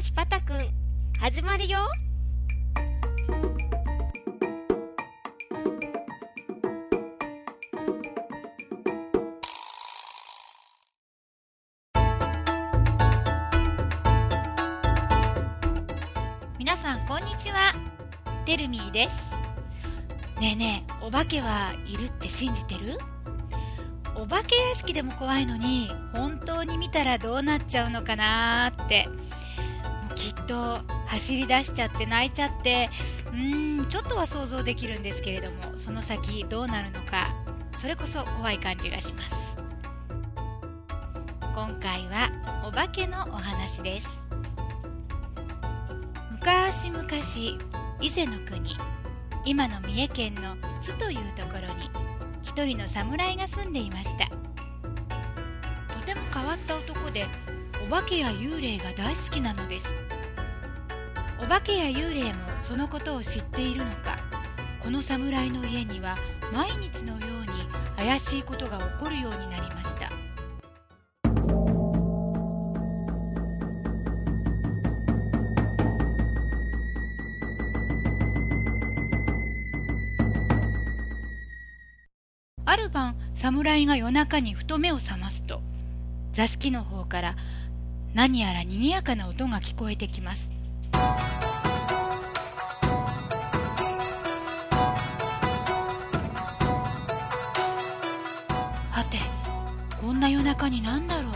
話パタくん始まるよ。皆さんこんにちは。テルミーです。ねえねえお化けはいるって信じてる？お化け屋敷でも怖いのに本当に見たらどうなっちゃうのかなーって。と走り出しちゃって泣いちゃってうーんちょっとは想像できるんですけれどもその先どうなるのかそれこそ怖い感じがします。今回はお化けのお話です。昔々伊勢の国今の三重県の津というところに一人の侍が住んでいました。とても変わった男でお化けや幽霊が大好きなのです。お化けや幽霊もそのことを知っているのか。この侍の家には毎日のように怪しいことが起こるようになりました。ある晩侍が夜中にふと目を覚ますと座敷の方から何やら賑やかな音が聞こえてきます。んな夜中に何だろう。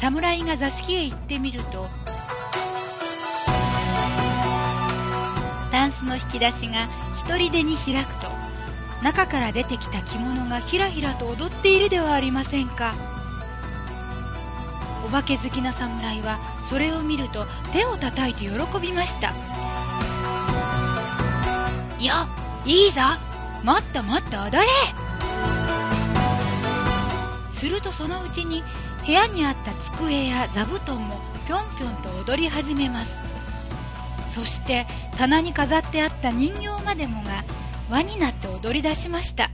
侍が座敷へ行ってみるとタンスの引き出しが一人でに開くと中から出てきた着物がひらひらと踊っているではありませんか。お化け好きな侍はそれを見ると手を叩いて喜びました「いやいいぞ。もっともっと踊れ!」するとそのうちに部屋にあった机や座布団もぴょんぴょんと踊り始めますそして棚に飾ってあった人形までもが輪になって踊り出しました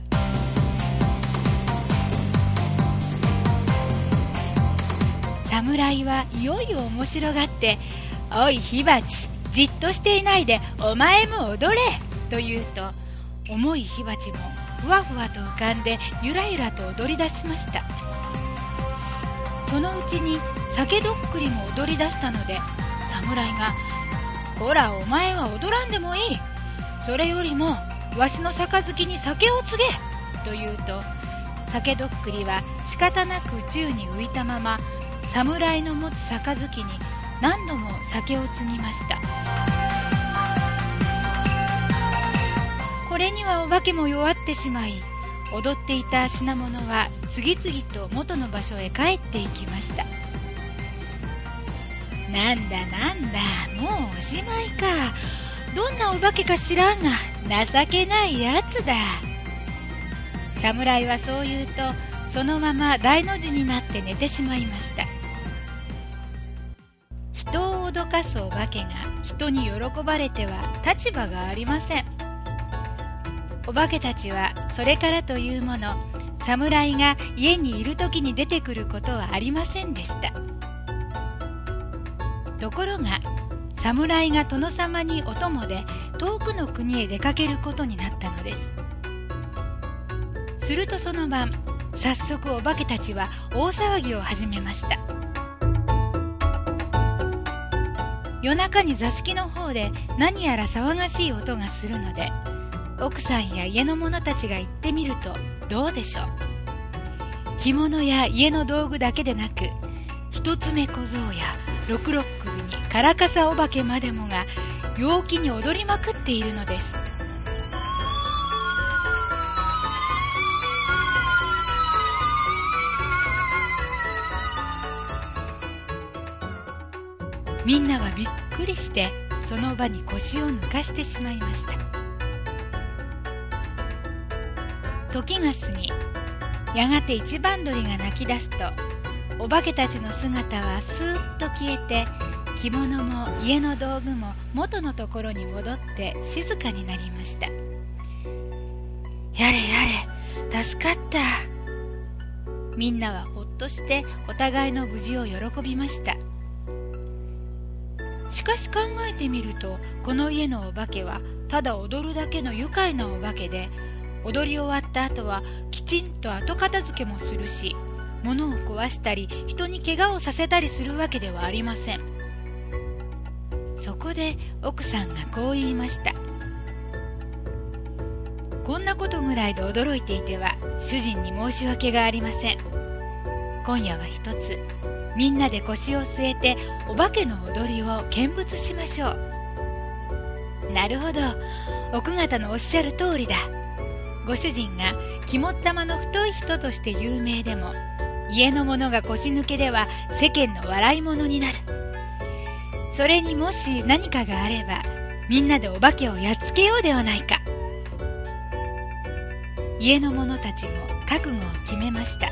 侍はいよいよ面白がって「おい火鉢じっとしていないでお前も踊れ!」と言うと重い火鉢もふわふわと浮かんでゆらゆらと踊り出しましたそのうちに酒どっくりも踊り出したので侍が「こらお前は踊らんでもいいそれよりもわしの杯に酒を継げ!」と言うと酒どっくりは仕方なく宙に浮いたまま侍の持つ杯に何度も酒を継ぎましたれにはお化けも弱ってしまい踊っていた品物は次々と元の場所へ帰っていきました。なんだなんだもうおしまいか。どんなお化けか知らんが情けないやつだ。侍はそう言うとそのまま大の字になって寝てしまいました。人を脅かすお化けが人に喜ばれては立場がありません。お化けたちはそれからというもの侍が家にいる時に出てくることはありませんでした。ところが侍が殿様にお供で遠くの国へ出かけることになったのです。するとその晩早速お化けたちは大騒ぎを始めました。夜中に座敷の方で何やら騒がしい音がするので奥さんや家の者たちが行ってみるとどうでしょう？着物や家の道具だけでなく一つ目小僧や六六首にカラカサお化けまでもが陽気に踊りまくっているのです。みんなはびっくりしてその場に腰を抜かしてしまいました。時が過ぎやがて一番鳥が鳴き出すとお化けたちの姿はスーッと消えて着物も家の道具も元のところに戻って静かになりました。やれやれ助かった。みんなはほっとしてお互いの無事を喜びました。しかし考えてみるとこの家のお化けはただ踊るだけの愉快なお化けで踊り終わった後はきちんと後片付けもするし物を壊したり人に怪我をさせたりするわけではありません。そこで奥さんがこう言いました。こんなことぐらいで驚いていては主人に申し訳がありません。今夜は一つみんなで腰を据えてお化けの踊りを見物しましょう。なるほど奥方のおっしゃる通りだ。ご主人が肝っ玉の太い人として有名でも家の者が腰抜けでは世間の笑い者になる。それにもし何かがあればみんなでお化けをやっつけようではないか。家の者たちも覚悟を決めました。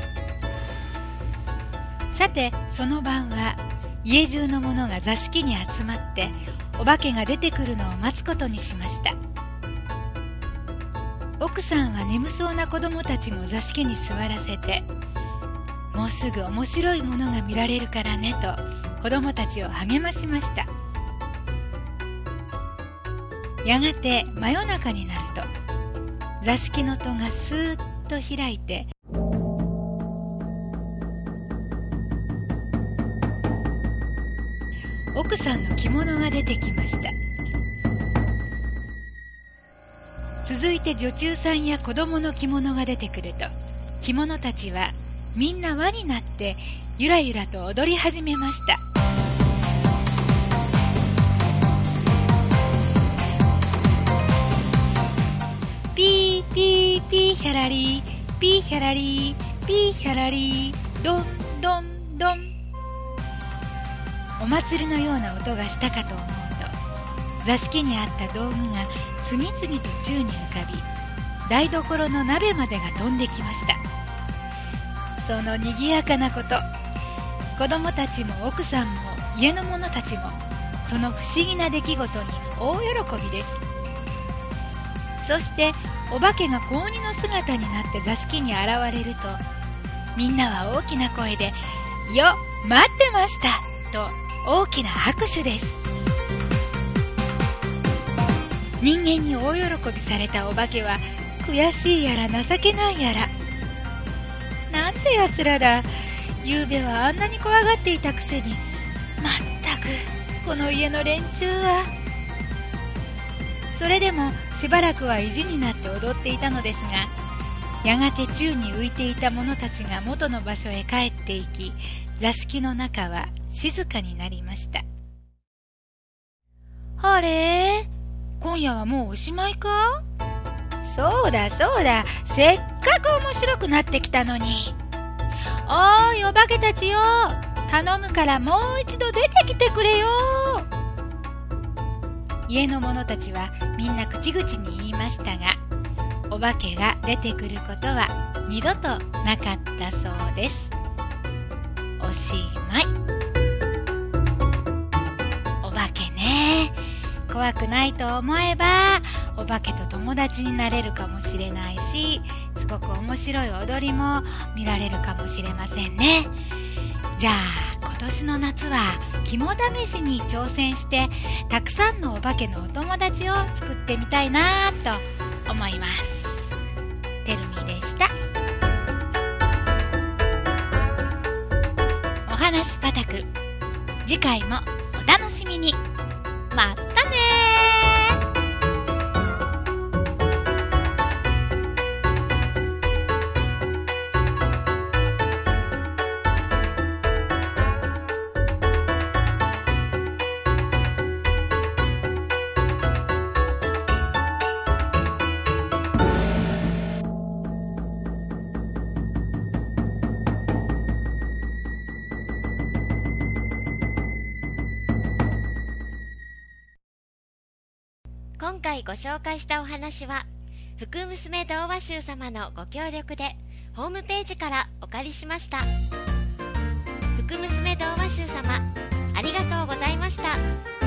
さてその晩は家中の者が座敷に集まってお化けが出てくるのを待つことにしました。奥さんは眠そうな子供たちも座敷に座らせてもうすぐ面白いものが見られるからねと子供たちを励ましました。やがて真夜中になると座敷の戸がスーッと開いて奥さんの着物が出てきました。続いて女中さんや子供の着物が出てくると着物たちはみんな輪になってゆらゆらと踊り始めました。ピーピーピーヒャラリーピーヒャラリーピーヒャラリードンドンドン。お祭りのような音がしたかと思う。座敷にあった道具が次々と宙に浮かび台所の鍋までが飛んできましたそのにぎやかなこと子供たちも奥さんも家の者たちもその不思議な出来事に大喜びですそしてお化けが高2の姿になって座敷に現れるとみんなは大きな声で「よ待ってました!」と大きな拍手です人間に大喜びされたお化けは悔しいやら情けないやら。なんてやつらだ。ゆうべはあんなに怖がっていたくせに。まったくこの家の連中は。それでもしばらくは意地になって踊っていたのですがやがて宙に浮いていた者たちが元の場所へ帰っていき座敷の中は静かになりました。あれ？今夜はもうおしまいか？そうだそうだ。せっかく面白くなってきたのに。おーいお化けたちよ。頼むからもう一度出てきてくれよ。家の者たちはみんな口々に言いましたがお化けが出てくることは二度となかったそうです。おしまい。お化けね。怖くないと思えばお化けと友達になれるかもしれないしすごく面白い踊りも見られるかもしれませんね。じゃあ今年の夏は肝試しに挑戦してたくさんのお化けのお友達を作ってみたいなと思います。てるみでした。お話パタク次回もお楽しみに。また。今回ご紹介したお話は福娘童話集様のご協力でホームページからお借りしました。福娘童話集様ありがとうございました。